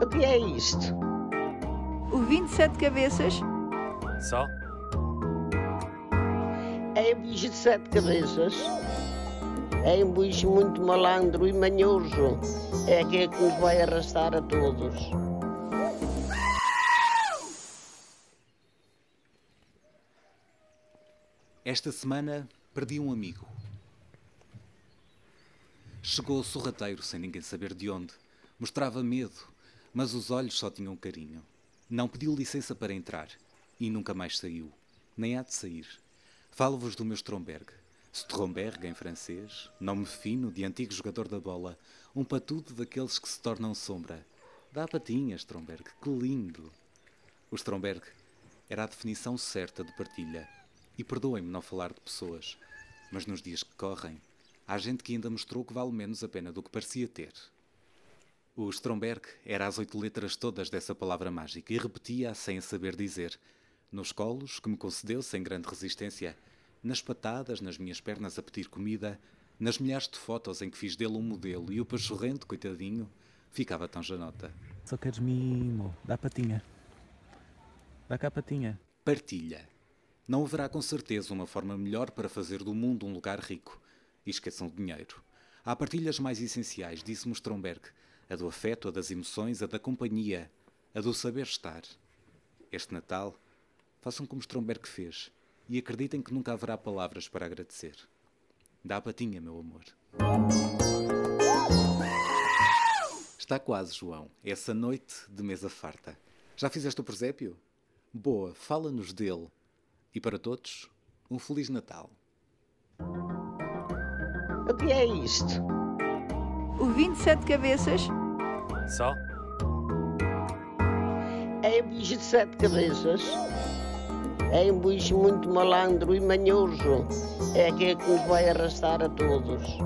O que é isto? O 27 cabeças? Só? É um bicho de sete cabeças. É um bicho muito malandro e manhoso. É aquele que nos vai arrastar a todos. Esta semana perdi um amigo. Chegou sorrateiro sem ninguém saber de onde. Mostrava medo, mas os olhos só tinham carinho. Não pediu licença para entrar e nunca mais saiu. Nem há de sair. Falo-vos do meu Stromberg. Stromberg em francês, nome fino de antigo jogador da bola, um patudo daqueles que se tornam sombra. Dá patinhas, Stromberg, que lindo! O Stromberg era a definição certa de partilha. E perdoem-me não falar de pessoas, mas nos dias que correm, há gente que ainda mostrou que vale menos a pena do que parecia ter. O Stromberg era as oito letras todas dessa palavra mágica e repetia-a sem saber dizer, nos colos que me concedeu sem grande resistência, nas patadas, nas minhas pernas a pedir comida, nas milhares de fotos em que fiz dele um modelo e o pachorrento, coitadinho, ficava tão janota. Só queres mimo. Dá patinha. Dá cá patinha. Partilha. Não haverá com certeza uma forma melhor para fazer do mundo um lugar rico. E esqueçam o dinheiro. Há partilhas mais essenciais, disse-me Stromberg. A do afeto, a das emoções, a da companhia, a do saber estar. Este Natal, façam como Stromberg fez e acreditem que nunca haverá palavras para agradecer. Dá a patinha, meu amor. Está quase, João. Essa noite de mesa farta. Já fizeste o presépio? Boa, fala-nos dele. E para todos, um Feliz Natal. O que é isto? O 27 cabeças? Só? É um bicho de sete cabeças. É um bicho muito malandro e manhoso. É aquele que nos vai arrastar a todos.